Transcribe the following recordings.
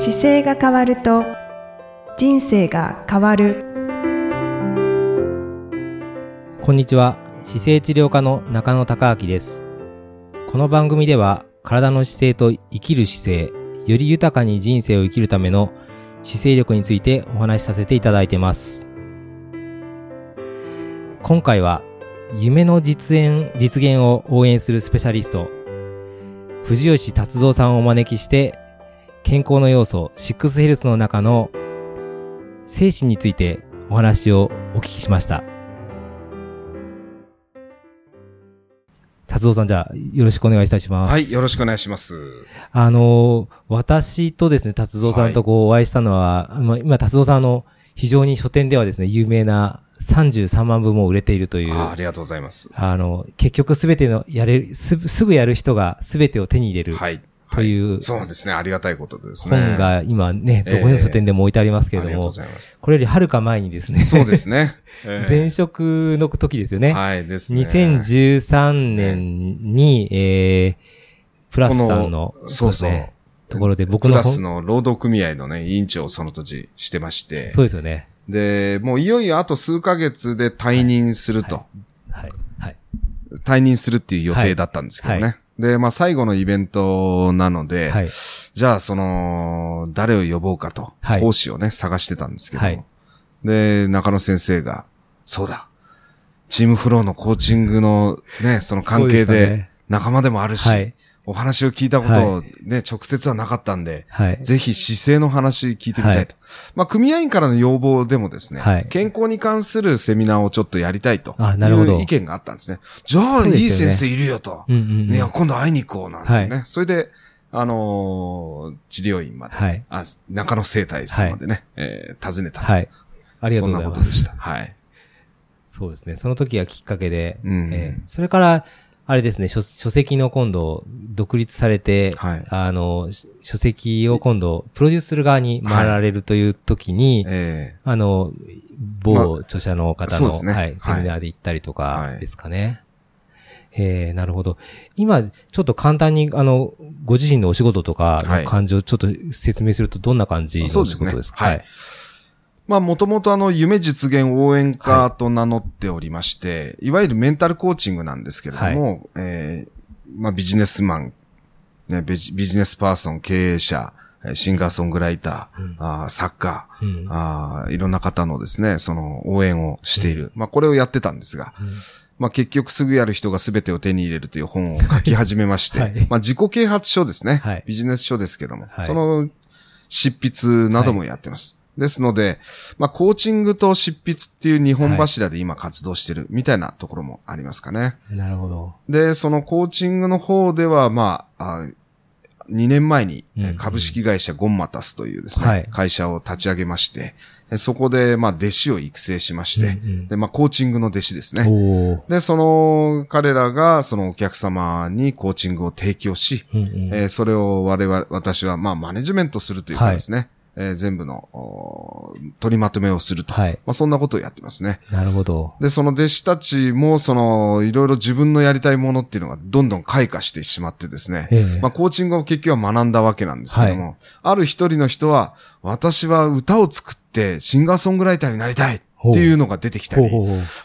姿勢が変わると人生が変わる。こんにちは。姿勢治療科の中野孝明です。この番組では体の姿勢と生きる姿勢より豊かに人生を生きるための姿勢力についてお話しさせていただいてます。今回は夢の実演実現を応援するスペシャリスト藤吉達三さんをお招きして健康の要素、シックスヘルスの中の精神についてお話をお聞きしました。達夫さん、じゃあ、よろしくお願いいたします。はい、よろしくお願いします。あの、私とですね、達夫さんとこうお会いしたのは、まあ今、達夫さんの非常に書店ではですね、有名な33万部も売れているという、あありがとうございます。あの、結局すべての、やれる、す、すぐやる人がすべてを手に入れる。はい。というはそうですね。ありがたいことですね。本が今ね、ええどこの書店でも置いてありますけれどもありがとうご、ざいます。これよりはるか前にですね、そうですね。ええ前職の時ですよね。はい、ですね。2013年に、えー、プラスさんの、そうそうですねところで僕の本プラスの労働組合のね、委員長をその時してまして。そうですよね。で、もういよいよあと数ヶ月で退任すると。はい。はい。退任するっていう予定だったんですけどね。はいで、まあ最後のイベントなので、はい。じゃあその、誰を呼ぼうかと、はい講師をね、探してたんですけども、はいで、中野先生が、そうだ、チームフローのコーチングのね、その関係で仲間でもあるし、はい。お話を聞いたことね、直接はなかったんで、はい。ぜひ姿勢の話聞いてみたいと。まあ、組合員からの要望でもですね、はい健康に関するセミナーをちょっとやりたいとあなるほどいう意見があったんですね。じゃあ、いい先生いるよと。うんうんうん。いや、今度会いに行こうなんてね。はそれで、あのー治療院まで、はいあ、中野生態さんまでね、えー訪ねたと。はい。ありがとうございます。そんなことでした。はい。そうですね。その時がきっかけで、うんえーそれから、あれですね、書書籍の今度、独立されて、はい。あの、し書籍を今度、プロデュースする側に回られるという時に、えあの、某著者の方の、そうですね。はい、セはい。ミナーで行ったりとはい。かですかね。えー、なるほど。今、ちょっと簡単に、あの、ご自身のお仕事とかはい。の感じをちょっと説明するとどんな感じのお仕そうですね。事ですか？はい。まあ、もともとあの、夢実現応援課と名乗っておりまして、い、わゆるメンタルコーチングなんですけれども、えーまあ、ビジネスマン、ね、ビジビジネスパーソン、経営者、えーシンガーソングライター、うん。あー作家、うん。あーいろんな方のですね、その応援をしている。まあ、これをやってたんですが、うん。まあ、結局すぐやる人が全てを手に入れるという本を書き始めまして、はい。まあ、自己啓発書ですね、はい。ビジネス書ですけども、はい。その執筆などもやってます。ですので、まあ、コーチングと執筆っていう二本柱で今活動してるみたいなところもありますかね。なるほど。で、そのコーチングの方では、まあ、あ2年前に株式会社ゴンマタスというですね、はい会社を立ち上げまして、えそこで、まあ、弟子を育成しまして、うんうんで、まあ、コーチングの弟子ですね。で、その彼らがそのお客様にコーチングを提供し、うんうんえーそれを我々、私はまあマネジメントするというかですね、えー全部の取りまとめをすると。はい。まあそんなことをやってますね。なるほど。で、その弟子たちも、その、いろいろ自分のやりたいものっていうのがどんどん開花してしまってですね、ええまあコーチングを結局は学んだわけなんですけども、はある一人の人は、私は歌を作ってシンガーソングライターになりたいっていうのが出てきたり。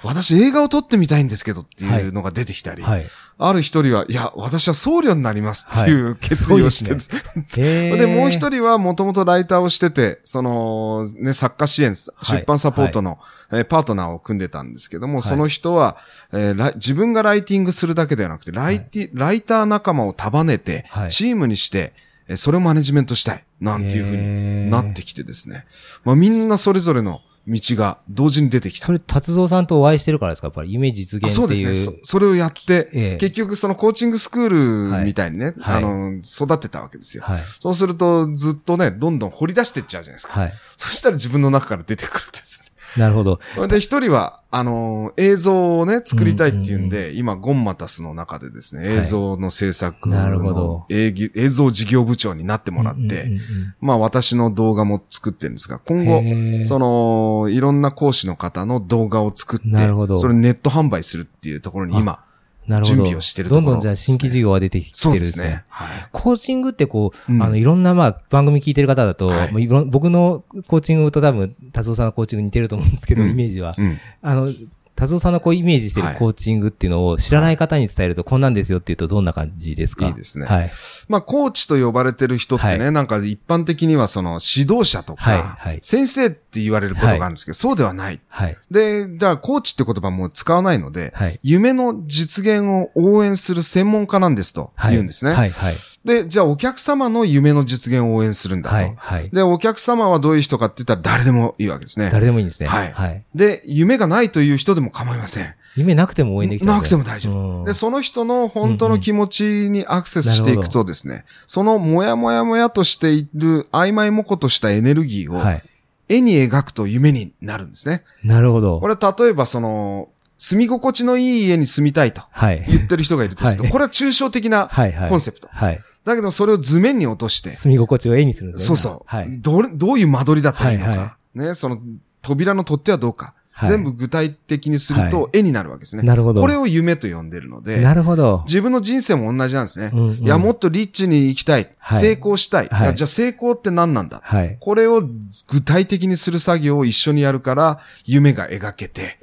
私映画を撮ってみたいんですけどっていうのが出てきたり、はい。ある一人は、いや、私は僧侶になりますっていう決意をして、で、もう一人はもともとライターをしてて、その、ね、作家支援、出版サポートの、えーパートナーを組んでたんですけども、い。その人は、え自分がライティングするだけではなくて、ライティ、ライター仲間を束ねてはい、チームにして、えーそれをマネジメントしたい、なんていうふうになってきてですね。まあみんなそれぞれの道が同時に出てきたそ。れ、達蔵さんとお会いしてるからですか？やっぱり夢実現あっていう。そうですね。そそれをやって、ええ結局そのコーチングスクールみたいにね、はいあの、育てたわけですよ。はい。そうすると、ずっとね、どんどん掘り出していっちゃうじゃないですか。はい。そしたら自分の中から出てくるんですなるほど。ね。で、一人は、あのー映像をね、作りたいっていうんで、今、ゴンマタスの中でですね、はい。映像の制作なるほど。の映像事業部長になってもらって、うんうんうんまあ私の動画も作ってるんですが、今うん後、その、いろんな講師の方の動画を作って、なるほど。それネット販売するっていうところに今、なるほど。準備をしてるところどんどんじゃあ新規事業が出てきてるんですすね。ね。はい。コーチングってこう、うんあの、いろんなまあ番組聞いてる方だと、はいもういろん僕のコーチングと多分、達夫さんのコーチング似てると思うんですけど、うんイメージは。うん。あの、達夫さんのこうイメージしてるはいコーチングっていうのを知らない方に伝えるとこんなんですよっていうとどんな感じですか？いいですねはい。まあ、コーチと呼ばれてる人ってね、はなんか一般的にはその指導者とか、先生って言われることがあるんですけど、そうではない。はい。で、じゃあ、コーチって言葉も使わないので、はい。夢の実現を応援する専門家なんですとはい。言うんですね。はい。はい。で、じゃあお客様の夢の実現を応援するんだと。はい。はい。で、お客様はどういう人かって言ったら誰でもいいわけですね。誰でもいいんですね。はいはい。で、夢がないという人でも構いません。夢なくても応援できちゃう。なくても大丈夫で、その人の本当の気持ちにアクセスしていくとですね、そのもやもやもやとしている曖昧もことしたエネルギーをはい。絵に描くと夢になるんですね。なるほど。これ例えばその、住み心地のいい家に住みたいとはい。言ってる人がいるとすると、はいこれは抽象的なはい。はい。コンセプト。はい。だけどそれを図面に落として、住み心地を絵にする。そうそう。はい。どれ、どういう間取りだったらいいのか。はいはね、その扉の取っ手はどうか。はい全部具体的にすると絵になるわけですね。なるほど。これを夢と呼んでるので、なるほど。自分の人生も同じなんですね。うんうんいや、もっとリッチに生きたい。はい成功したい。はいじゃあ成功って何なんだはい。これを具体的にする作業を一緒にやるから、夢が描けて、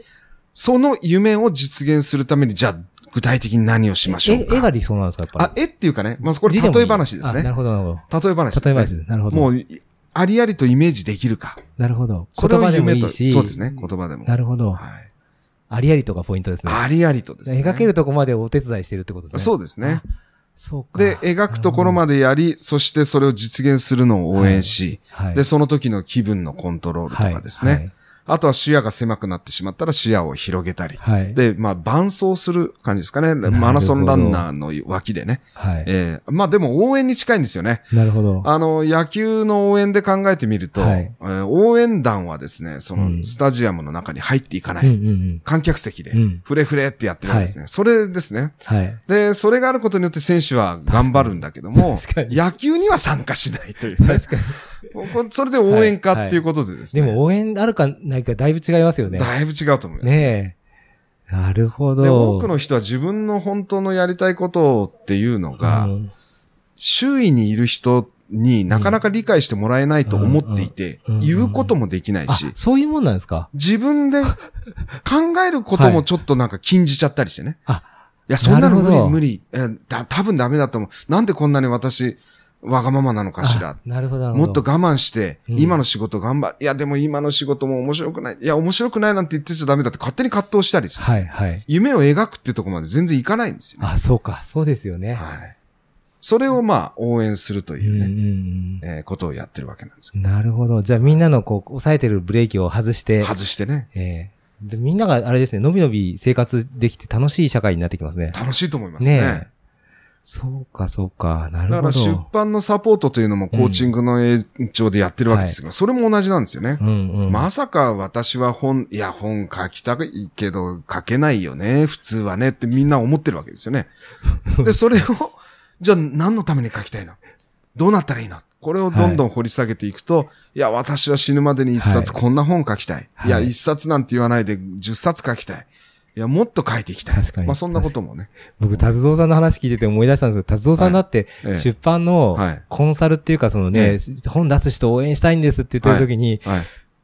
その夢を実現するために、じゃあ具体的に何をしましょうえ、か。絵が理想なんですかやっぱあ、絵っていうかね、まずこれ例え話ですね。あなるほど、なるほど。例え話ですね。例え話です。なるほど。もう、ありありとイメージできるか。なるほど。言葉でもいいし。そうですね、言葉でも。なるほど。はい。ありありとかポイントですね。ありありとですね。描けるとこまでお手伝いしてるってことですね。そうですね。そうか。で、描くところまでやり、そしてそれを実現するのを応援し、はい、で、その時の気分のコントロールとかですね。はい。あとは視野が狭くなってしまったら視野を広げたり。はい。で、まあ、伴走する感じですかね。マラソンランナーの脇でね。はい。えーまあでも応援に近いんですよね。なるほど。あの、野球の応援で考えてみると、はいえー応援団はですね、そうのんスタジアムの中に入っていかない。うんうんうん。観客席で、うんフレフレってやってるわけですね。それですね。はい。で、それがあることによって選手は頑張るんだけども野球には参加しないというね。確かに。こそれで応援歌っていうことでですね。でも応援あるかないかだいぶ違いますよね。だいぶ違うと思います。ねえ。なるほど。で、多くの人は自分の本当のやりたいことっていうのが、うん周囲にいる人になかなか理解してもらえないと思っていて言うこともできないあし、、そういうもんなんですか？自分で考えることもちょっとなんか禁じちゃったりしてね。あ、いや、そんなの無理無理。えだ多分ダメだと思う。なんでこんなに私、わがままなのかしらあ。なるほど。もっと我慢して、うん今の仕事頑張いや、でも今の仕事も面白くない。いや、面白くないなんて言ってちゃダメだって勝手に葛藤したりして、はい、はい。夢を描くっていうところまで全然いかないんですよね。あ、そうか。そうですよね。はい。それをまあ、応援するというね、うんうんうんえーことをやってるわけなんですけなるほど。じゃあみんなのこう、抑えてるブレーキを外してど。、外してね、ええでみんながあれですね、のびのび生活できて楽しい社会になってきますね。楽しいと思いますね。ねえ。そうか、そうか。なるほど。だから出版のサポートというのもコーチングの延長でやってるわけですけど、それも同じなんですよね。うんうん。まさか私は本、いや本書きたいけど書けないよね、普通はねってみんな思ってるわけですよね。で、それを、じゃあ何のために書きたいの？どうなったらいいの？これをどんどん掘り下げていくと、い、や、私は死ぬまでに一冊はこんな本書きたい。い、や、はい一冊なんて言わないで十冊書きたい。いや、もっと書いていきたい。確かにまあそんなこともね。僕、達蔵さんの話聞いてて思い出したんですけど、達蔵さんだってええ、出版のはいコンサルっていうか、そのね、本出す人応援したいんですって言ってる時に、はい。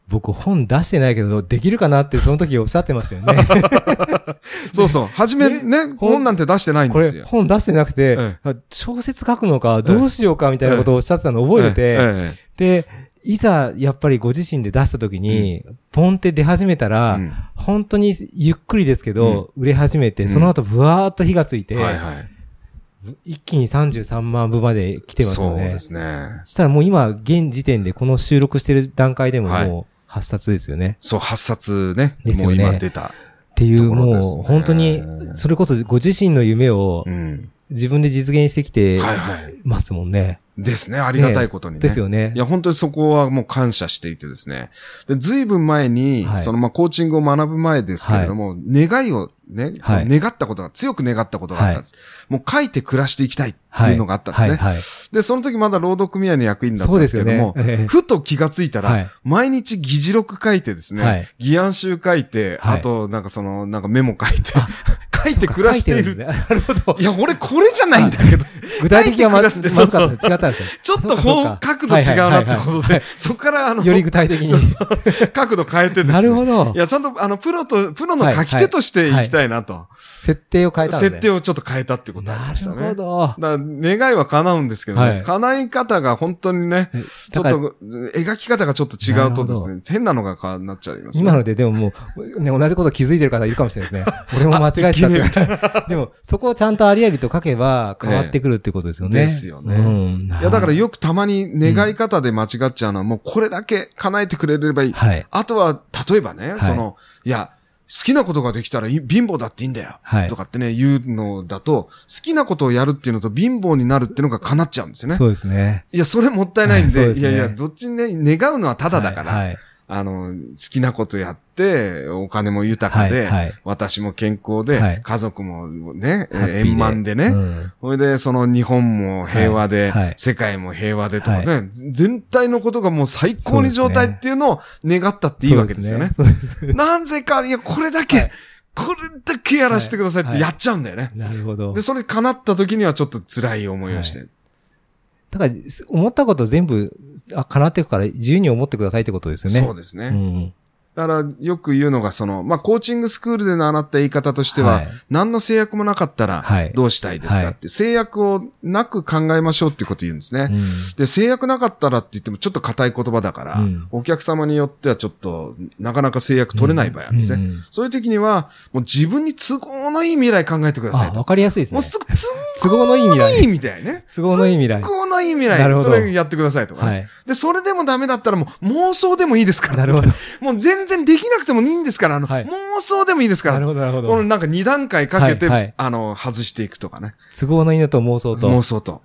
僕本出してないけど、できるかなってその時おっしゃってましたよね。そうそう。はじめね、本なんて出してないんこれですよ。本出してなくて小説書くのかどうしようかみたいなことをおっしゃってたのを覚えてて、で、いざやっぱりご自身で出した時に、ポンって出始めたえら、うん本当にゆっくりですけど、売れ始めて、うんその後ブワーっと火がついて、はいはい。一気に33万部まで来てますよね。そうですね。そしたらもう今、現時点でこの収録してる段階でもはいもう8冊ですよね。そう、8冊ね。もうですよね今出た。っていう、もう本当に、それこそご自身の夢をうん。自分で実現してきてはいはい。ますもんね。ですね。ありがたいことにね。ですよねい。や、本当にそこはもう感謝していてですね。で、ずいぶん前に、はいそのまあコーチングを学ぶ前ですけれども、願いをね、その願ったことが、強く願ったことがあったんです。もう書いて暮らしていきたいっていうのがあったんですね。はい、はい。で、その時まだ労働組合の役員だったんでですけども、。ええふと気がついたら、はい毎日議事録書いてですね、はい議案集書いて、はいあと、なんかその、なんかメモ書いて、いて暮らしている。ほど。いや、俺これじゃないんだけど、具体的にはま書いて暮らしてまずかった違ったんですよ。ちょっと方角度違うなってことで、そこからあの、より具体的に。角度変えてですね。なるほどい。や、ちゃんとあの、プロと、プロの書き手としていきたいなと。設定を変えた。設定をちょっと変えたってことありなましたね。るほど。だから願いは叶うんですけどね、はい叶い方が本当にね、ちょっと描き方がちょっと違うとですなね、変なのがかなっちゃいますね。今のででももう、ね、同じこと気づいてる方いるかもしれないですね。俺も間違えてたって でも、そこをちゃんとありありと書けば変わってくるってことですよね。ですよねうん。いや、だからよくたまに願い方で間違っちゃうのは、もうこれだけ叶えてくれればいい。はい。あとは、例えばね、いその、いや、好きなことができたらい貧乏だっていいんだよ。はいとかってね、言うのだと、好きなことをやるっていうのと貧乏になるっていうのが叶っちゃうんですよね。そうですね。いや、それもったいないんで、はいですねいやいや、どっちにね、願うのはただだから、はい。あの、好きなことやって、お金も豊かで、はいはい私も健康で、はい家族もね、円満でね、うんそれで、その日本も平和で、はいはい世界も平和でとかね、は全体のことがもう最高に状態っていうのを願ったっていいわけですよね。ね。なぜか、いや、これだけ、はいこれだけやらせてくださいってはいやっちゃうんだよね。なるほどで、。それ叶った時にはちょっと辛い思いをして。だから、思ったこと全部、あ、叶っていくから自由に思ってくださいってことですよね。そうですね。うん。だから、よく言うのが、その、まあ、コーチングスクールで習った言い方としては、はい何の制約もなかったらはい、どうしたいですかって、制約をなく考えましょうっていうことを言うんですね。うんで、制約なかったらって言ってもちょっと硬い言葉だから、うんお客様によってはちょっと、なかなか制約取れない場合あるんですね。うんうんそういう時には、もう自分に都合のいい未来考えてください。わかりやすいですね。もうすぐ、都合のいい未来。都合のいいみたいね。都合のいい未来都。合のいい未来。なるほどそれやってくださいとかね。はい。で、それでもダメだったらもう妄想でもいいですから。なるほど。もう全然できなくてもいいんですから、あの、はい妄想でもいいですから。なるほど、なるほど。このなんか二段階かけて、はいはいあの、外していくとかね。都合のいいのと妄想と。妄想と。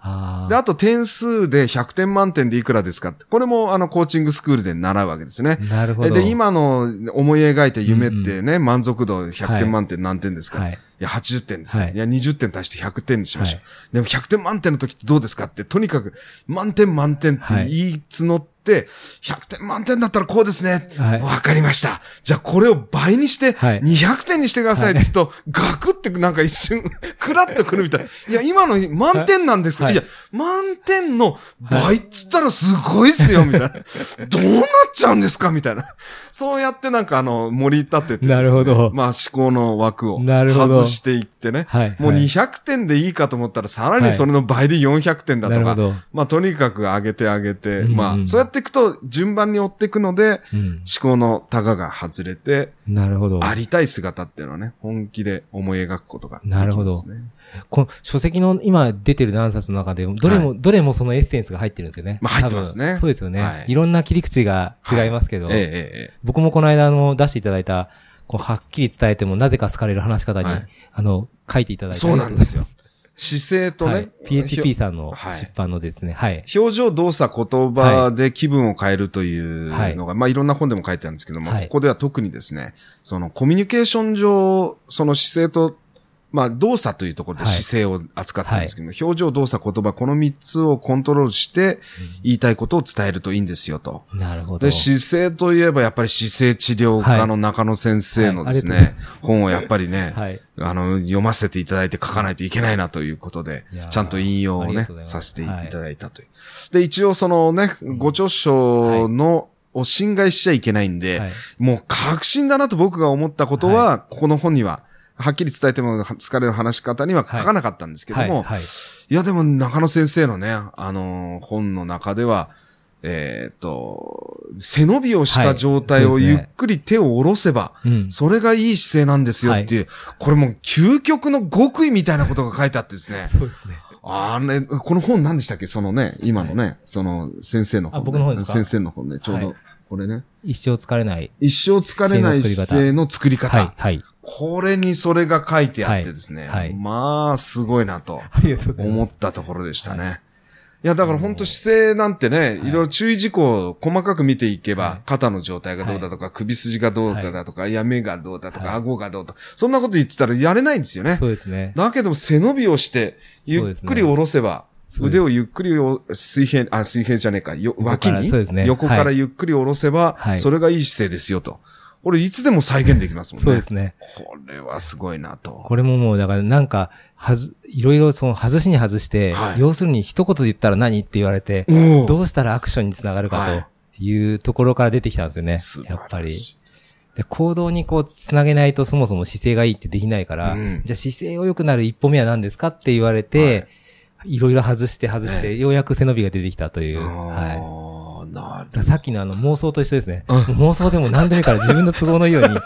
で、あと点数で100点満点でいくらですかって。これもあの、コーチングスクールで習うわけですね。なるほど。で、今の思い描いた夢ってね、満足度100点満点何点ですか、はいいや、80点ですよ。はいい、や、20点足して100点にしましょう。でも100点満点の時ってどうですかって、とにかく満点満点って言い募って、100点満点だったらこうですね。わ、はいかりました。じゃあこれを倍にして、はい200点にしてくださいって言うと、ガ クってなんか一瞬、クラッとくるみたい。いや、今の満点なんです。はいい、や、満点の倍っつったらすごいっすよ、みたいな。どうなっちゃうんですかみたいな。そうやってなんかあの、盛り立ててね、なるほどまあ思考の枠をなるほど外していってね。はい。もうはい200点でいいかと思ったら、さらにそれの倍で400点だとか、なるほど。まあとにかく上げて上げて、うんうんまあそうやっていくと順番に追っていくので、うん。思考のタガが外れて、なるほど。ありたい姿っていうのはね、本気で思い描くことができなるほど。ますね。この書籍の今出てる何冊の中でも、どれも、どれもそのエッセンスが入ってるんですよね。まあ入ってますね。そうですよね、はい。い。ろんな切り口が違いますけど、えええええ僕もこの間あの出していただいた、こうはっきり伝えてもなぜか好かれる話し方に、はい。あの、書いていただいてそうなんですよ姿勢とね、はい、PHP さんのはい。出版のですね、はい。表情、動作、言葉で気分を変えるというはい。のが、まあいろんな本でも書いてあるんですけども、はい。ここでは特にですね、そのコミュニケーション上、その姿勢と、まあ動作というところではい姿勢を扱ってるんですけども、表情、動作、言葉、この3つをコントロールして言いたいことを伝えるといいんですよと。なるほど。で、姿勢といえばやっぱり姿勢治療科の中野先生のですね、はいはい本をやっぱりね、はい。あの、読ませていただいて書かないといけないなということでちゃんと引用をねさせていただいたという。で、一応そのね、ご著書の、を侵害しちゃいけないんで、はい。もう確信だなと僕が思ったことは、ここの本には、はっきり伝えても疲れる話し方には書かなかったんですけども、はい。はい。いや、でも中野先生のね、あのー本の中では、えーっと、背伸びをした状態をゆっくり手を下ろせば、うん。それがいい姿勢なんですよっていう、これもう究極の極意みたいなことが書いてあってですね。そうですね。あれ、この本何でしたっけ？そのね、今のね、その先生の本、ね。あ僕の本ですか？先生の本ね、ちょうど、はいこれね。一生疲れない。一生疲れない姿勢の作り方。はい。はい。これにそれが書いてあってですね。はいはいまあ、すごいなと。ありがとうございます。思ったところでしたね。いや、だから本当姿勢なんてね、いろいろ注意事項を細かく見ていけば、はい肩の状態がどうだとか、首筋がどうだとか、いや、目がどうだとか、はい顎がどうとか、そんなこと言ってたらやれないんですよね。そうですね。だけど背伸びをして、ゆっくり下ろせば、腕をゆっくりお水平、あ、水平じゃねえか、よ脇に、そうですね横からゆっくり下ろせば、はいそれがいい姿勢ですよと。これいつでも再現できますもんね。そうですね。これはすごいなと。これももう、だからなんか、はず、いろいろその外しに外して、はい要するに一言で言ったら何って言われて、おどうしたらアクションにつながるかはというところから出てきたんですよね。やっぱり。で行動にこう、つなげないとそもそも姿勢がいいってできないから、うんじゃあ姿勢を良くなる一歩目は何ですかって言われて、い、ろいろ外して外して、えようやく背伸びが出てきたという。あはい。ーなるさっきのあの妄想と一緒ですね。うん妄想でも何でもいいから自分の都合のいいように 考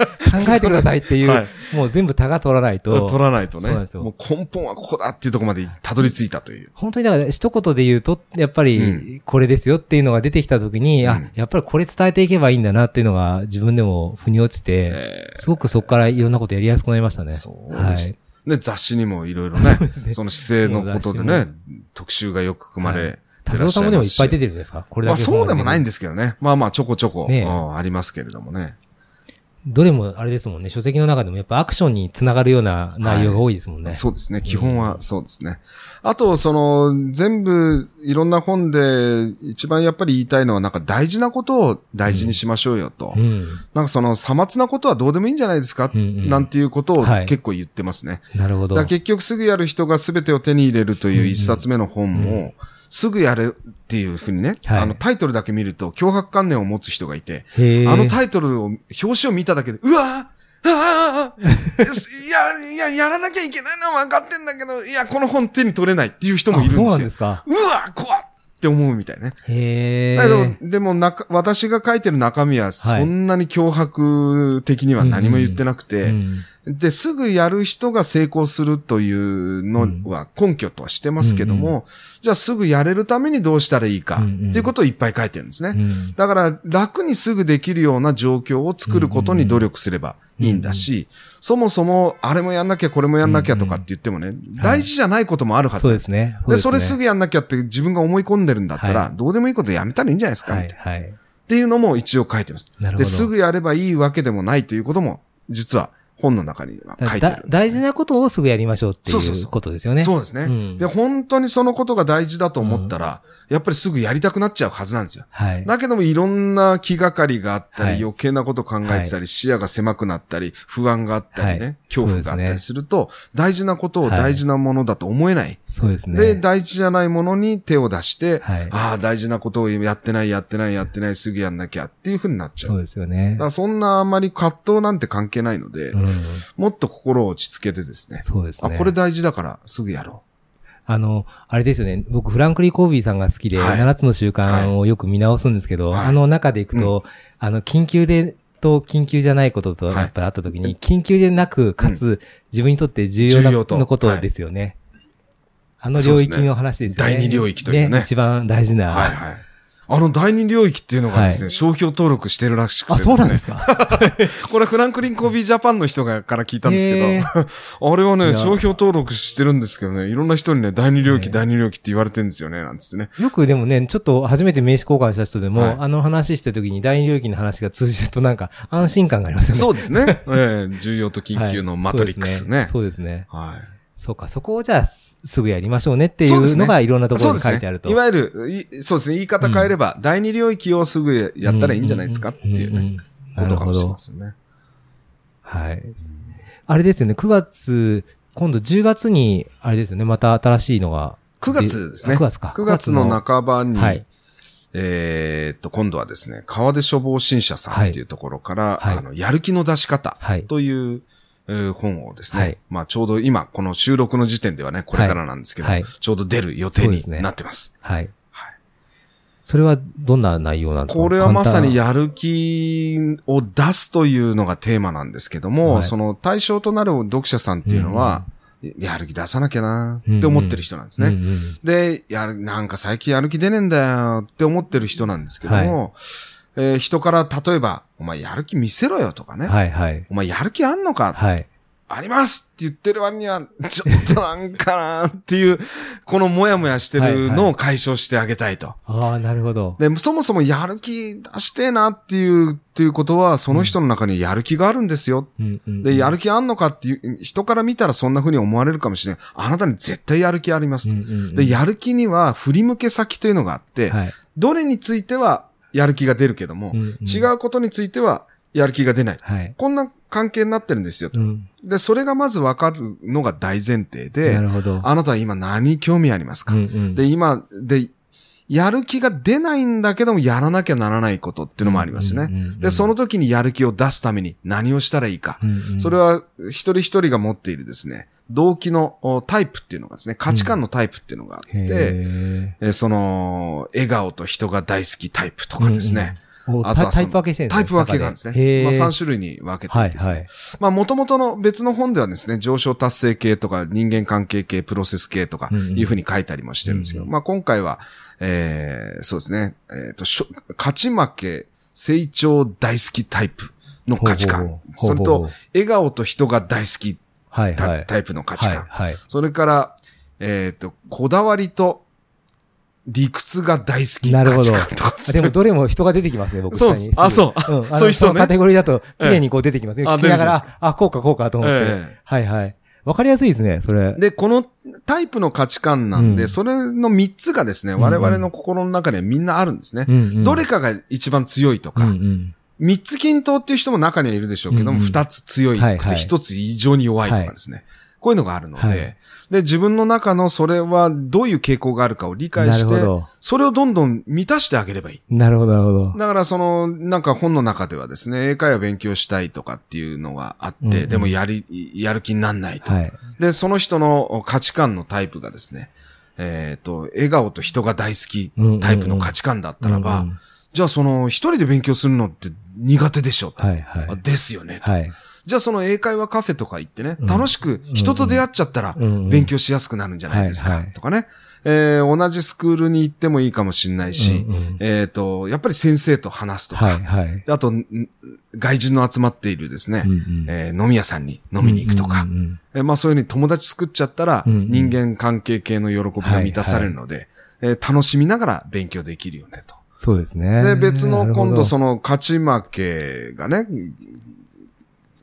えてくださいっていう、はいもう全部タが取らないと。取らないとね。そうなんですよもう根本はここだっていうところまでたどり着いたという。本当にだから一言で言うと、やっぱうりこれですよっていうのが出てきたときに、あうん、やっぱりこれ伝えていけばいいんだなっていうのが自分でも腑に落ちて、えすごくそこからいろんなことやりやすくなりましたね。そうですはい。で、雑誌にもいろいろね その姿勢のことでね雑、特集がよく組まれて達らっし郎さんもでもいっ。ぱい出てるんですか？これだけ。まあそうでもないんで。ですけどね。まあまあちょこちょこ、ありますけれどもね。どれもあれですもんね。書籍の中でもやっぱアクションにつながるような内容が多いですもんね。そうですね。基本はそうですね。あと、その、全部、いろんな本で、一番やっぱり言いたいのは、なんか大事なことを大事にしましょうよと。うん。なんかその、さまつなことはどうでもいいんじゃないですか、うんうんなんていうことをはい結構言ってますね。なるほど。結局すぐやる人が全てを手に入れるという一冊目の本も、うんすぐやるっていうふうにね、はいあのタイトルだけ見ると脅迫観念を持つ人がいて、あのタイトルを、表紙を見ただけで、うわーああいや、いや、やらなきゃいけないのは分かってんだけど、いや、この本手に取れないっていう人もいるんですよ。なんですか。うわ怖っって思うみたいね。へだけどえ。、でもなか、私が書いてる中身はそんなに脅迫的には何も言ってなくて、うんで、すぐやる人が成功するというのは根拠とはしてますけども、うんうじゃあすぐやれるためにどうしたらいいか、うんうん。っていうことをいっぱい書いてるんですね。うん。だから楽にすぐできるような状況を作ることに努力すればいいんだし、そもそもあれもやんなきゃこれもやんなきゃとかって言ってもね、大事じゃないこともあるはずそうですね。で、それすぐぐやんなきゃって自分が思い込んでるんだったら、はい。どうでもいいことやめたらいいんじゃないですか、はい、みたい。な。はい。っていうのも一応書いてます。で、すぐやればいいわけでもないということも、実は本の中には書いてあるね。だ大事なことをすぐやりましょうっていうことですよね。そうですね、うんで、本当にそのことが大事だと思ったら、やっぱりすぐやりたくなっちゃうはずなんですよ。はい。だけどもいろんな気がかりがあったり、はい余計なこと考えてたり、視野が狭くなったり、不安があったりね、はい恐怖があったりすると、大事なことをはい大事なものだと思えない。そうですね。で、大事じゃないものに手を出して、はいああ、大事なことをやってない、やってない、やってない、すぐやんなきゃっていうふうになっちゃう。そうですよねだか。らそんなあんまり葛藤なんて関係ないので、うん。もっと心を落ち着けてですね。そうですね。あ、これ大事だからすぐやろあの、あれですよね。僕、フランクリー・コービーさんが好きで、はい7つの習慣をよく見直すんですけど、はいあの中でいくと、あの、緊急で、と緊急じゃないことと、はいやっぱりあった時に、緊急でなく、かつ、自分にとって重要なことですよね。あの領域の話ですよね。第二領域というね一番大事う。な。はいはい。あの第二領域っていうのがですね、商標登録してるらしくてあ、ですね。そうなんですか？これフランクリン・コービージャパンの人がから聞いたんですけへど、あれはいね、や商標登録してるんですけどね、いろんな人にね、第二領域、ね第二領域って言われてるんですよね、なんつってね。よくでもね、ちょっと初めて名刺交換した人でも、はいあの話した時に第二領域の話が通じるとなんか安心感がありますよね。そうですね。ええ重要と緊急のマトリックスね。そうですね。はい。そうか、そこをじゃあすすぐやりましょうねっていそうのがいろんなところに書いてあると。いわゆる、いそうですね、言い方変えれば、第二領域をすぐやったらいいんじゃないですかっていうね、んんんことかもしれまなるせんね。ほど。はい。あれですよね、9月、今度10月に、あれですよね、また新しいのが。9月ですね。あ9月か。9月の半ばに、はいえーっと、今度はですね、川出処方新社さんっていうところから、はいあの、やる気の出し方はいという、えー本をですね、はい。まあちょうど今、この収録の時点ではね、これからなんですけど、はい。ちょうど出る予定になってます。はい。はい。それはどんな内容なんですか？これはまさにや、やる気を出すというのがテーマなんですけども、はい。その対象となる読者さんっていうのは、やる気出さなきゃなって思ってる人なんですね。うんうんで、やる、なんか最近やる気出ねえんだよって思ってる人なんですけども、えー人から例えば、お前やる気見せろよとかね。はいはい。お前やる気あんのか、はい。ありますって言ってる割には、ちょっとなんかなっていう、このもやもやしてるのを解消してあげたいと。ああ、なるほど。で、そもそもやる気出してえなっていう、っていうことは、その人の中にやる気があるんですよ。うんうんで、やる気あんのかっていう、人から見たらそんな風に思われるかもしれない。あなたに絶対やる気ありますと。うんうんうんで、やる気には振り向け先というのがあって、はい。どれについてはやる気が出るけども、うんうん違うことについてはやる気が出ない。はい。こんな関係になってるんですよと。うん。で、それがまずわかるのが大前提なで、るほど。あなたは今何に興味ありますか、うんうんで、今、で、やる気が出ないんだけども、やらなきゃならないことっていうのもありますよね。で、その時にやる気を出すために何をしたらいいか。うんうんそれは、一人一人が持っているですね、動機のおタイプっていうのがですね、価値観のタイプっていうのがあって、へえその、笑顔と人が大好きタイプとかですね。ーおあとはタタイプ分けしてるんですタイプ分けがあるんですね。まあ3種類に分けてはいいですね。はい。まあ元々の別の本ではですね、上昇達成系とか人間関係系、プロセス系とかうんうんいうふうに書いたりもしてるんですけど、うんまあ今回は、えー、そうですね、えっ、と勝ち負け、成長大好きタイプの価値観。それと笑顔と人が大好きタ,、はいはい。タイプの価値観。はいはい。それから、えっ、と、こだわりと理屈が大好きなるほど価値観とかでもどれも人が出てきますね、僕そうあそううそういう人ねのカテゴリーだと、綺麗にこう出てきますね。ええ聞きながら、あ、こうかこうかと思って。ええはいはい。わかりやすいですね、それ。で、このタイプの価値観なんで、うんそれの3つがですね、我々の心の中にはみんなあるんですね。うんうんどれかが一番強いとか、うんうん3つ均等っていう人も中にはいるでしょうけども、うんうん2つ強いくて1つ異常に弱いとかですね。こういうのがあるので、はいで、自分の中のそれはどういう傾向があるかを理解して。それをどんどん満たしてあげればいい。なるほど、なるほど。だからその、なんか本の中ではですね、英会話勉強したいとかっていうのがあって、うんうんでもやり、やる気になんないと。はい。で、その人の価値観のタイプがですね、えっ、と、笑顔と人が大好きタイプの価値観だったらば、うんうんじゃあその一人で勉強するのって苦手でしょと。はいはいあ。ですよねと。はい。じゃあその英会話カフェとか行ってね、うん楽しく人と出会っちゃったら勉強しやすくなるんじゃないですかとかね。えー同じスクールに行ってもいいかもしれないし、うんうんえっ、と、やっぱり先生と話すとか、はいはい。あと、ん外人の集まっているですね、うんうんえー飲み屋さんに飲みに行くとか、うんうんうんえーまあそういうふうに友達作っちゃったら、人間関係系の喜びが満たされるので、えー楽しみながら勉強できるよねと。そうですね。で、別の今度その、の勝ち負けがね、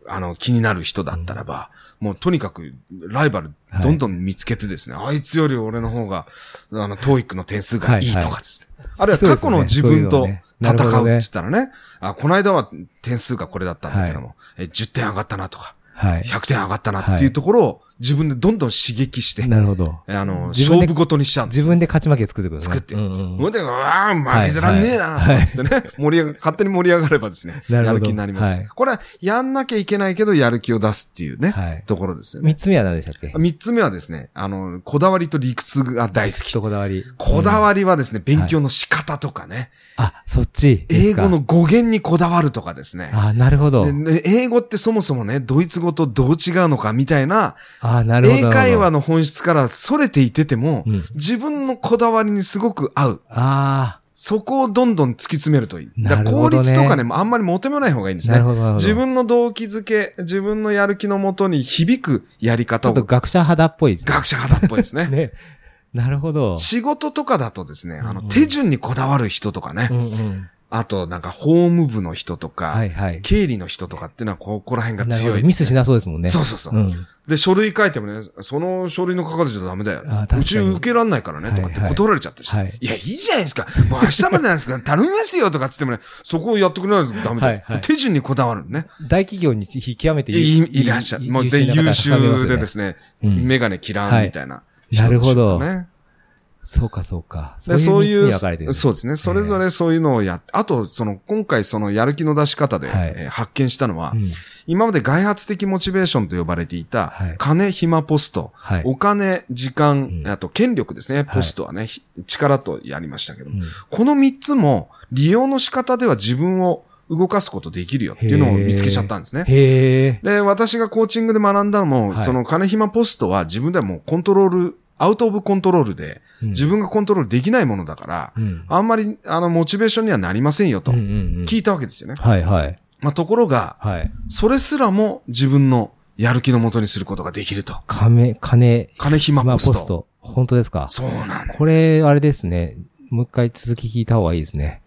あの、気になる人だったらば、もうとにかくライバルどんどん見つけてですね、あいつより俺の方が、あの、トーイックの点数がいいとかですね。あるいは過去の自分と戦うって言ったらね、あ、この間は点数がこれだったんだけども、え10点上がったなとか、はい。100点上がったなっていうところを自分でどんどん刺激して、なるほど。あの、勝負ごとにしちゃう自分で勝ち負け作ってくるね。作ってうんうんで、うわー負けずらんねえなとかつってね、盛り上が、勝手に盛り上がればですね、なるほどやる気になります。はいこれは、やんなきゃいけないけど、やる気を出すっていうね、はい。ところですよね。三つ目は何でしたっけ？三つ目はですね、あの、こだわりと理屈が大好き。とこだわり。こだり。わりはですね、勉強の仕方とかね、あ、そっち。英語の語源にこだわるとかですね。あ、なるほど英語ってそもそもね、ドイツ語とどう違うのかみたいな、あ、なるほど。英会話の。の本質から逸れていてても、うん自分のこだわりにすごく合う。あそこをどんどん突き詰めるといい。だから効率とかね、あんまり求めない方がいいんであ、すね。なるほど、なるほど。自分の動機づけ、自分のやる気のもとに響くやりち方をょっと学者肌っぽいですね。学者肌っぽいですね。ね。なるほど。仕事とかだとですね、あの、手順にこだわる人とかね、うんうん。あとなんか法務部の人とか、はいはい。経理の人とかっていうのはここら辺が強い、どミスしなそうですもんね。そうそうそう。うん。で、書類書いてもね、その書類の書かれちゃダメだようち受けらんないからね、とかってはいはい断られちゃったりして。はいいや、いいじゃないですか。もう明日までなんですから、頼みますよとかっってもね、そこをやってくれないとダメだよ。はいはい手順にこだわるのね。大企業に極めていいいらっしゃる。もうで、優秀でですね。ね、うんメガネ切らんみたいないなるほどね。そうか、そうか。でそういう、そうですね。それぞれそういうのをやって、あと、その、今回そのやる気の出し方で、はい。えー発見したのは、うん。今まで外発的モチベーションと呼ばれていた、はい。金、暇、ポスト、はい。お金、時間、うん。あと権力ですね。ポストはね、ひ力とやりましたけどこの三つも利用の仕方では自分を動かすことできるよっていうのを見つけちゃったんですね。で、私がコーチングで学んだのも、はい。その金暇ポストは自分ではもうコントロール、アウトオブコントロールで、うん自分がコントロールできないものだから、うん。あんまり、あの、モチベーションにはなりませんよと聞いたわけですよね。はいはい。まあ、ところが、はい。それすらも自分のやる気のもとにすることができると。金、金、金暇まあポスト。ポスト。本当ですか？そうなんです。これ、あれですね。もう一回続き聞いた方がいいですね。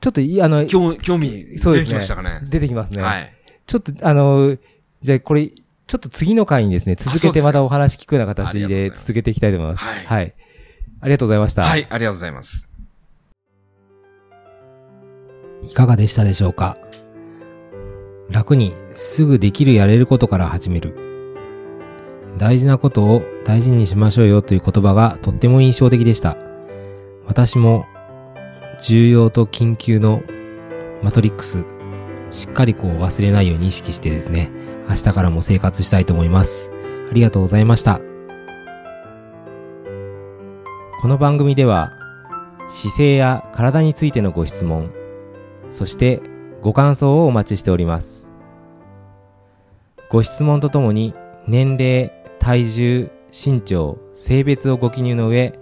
ちょっといい、あの、興興味出てそうですねきましたかね。出てきますね。はい。ちょっと、あの、じゃあこれ、ちょっと次の回にですね、続けてまたお話聞くような形で続けていきたいと思います。はいはい。ありがとうございました。はい、ありがとうございます。いかがでしたでしょうか？楽にすぐできるやれることから始める。大事なことを大事にしましょうよという言葉がとっても印象的でした。私も重要と緊急のマトリックス、しっかりこう忘れないように意識してですね、明日からも生活したいと思います。ありがとうございました。この番組では姿勢や体についてのご質問、そしてご感想をお待ちしております。ご質問とともに年齢、体重、身長、性別をご記入の上、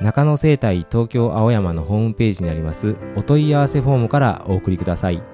中野生態東京青山のホームページにありますお問い合わせフォームからお送りください。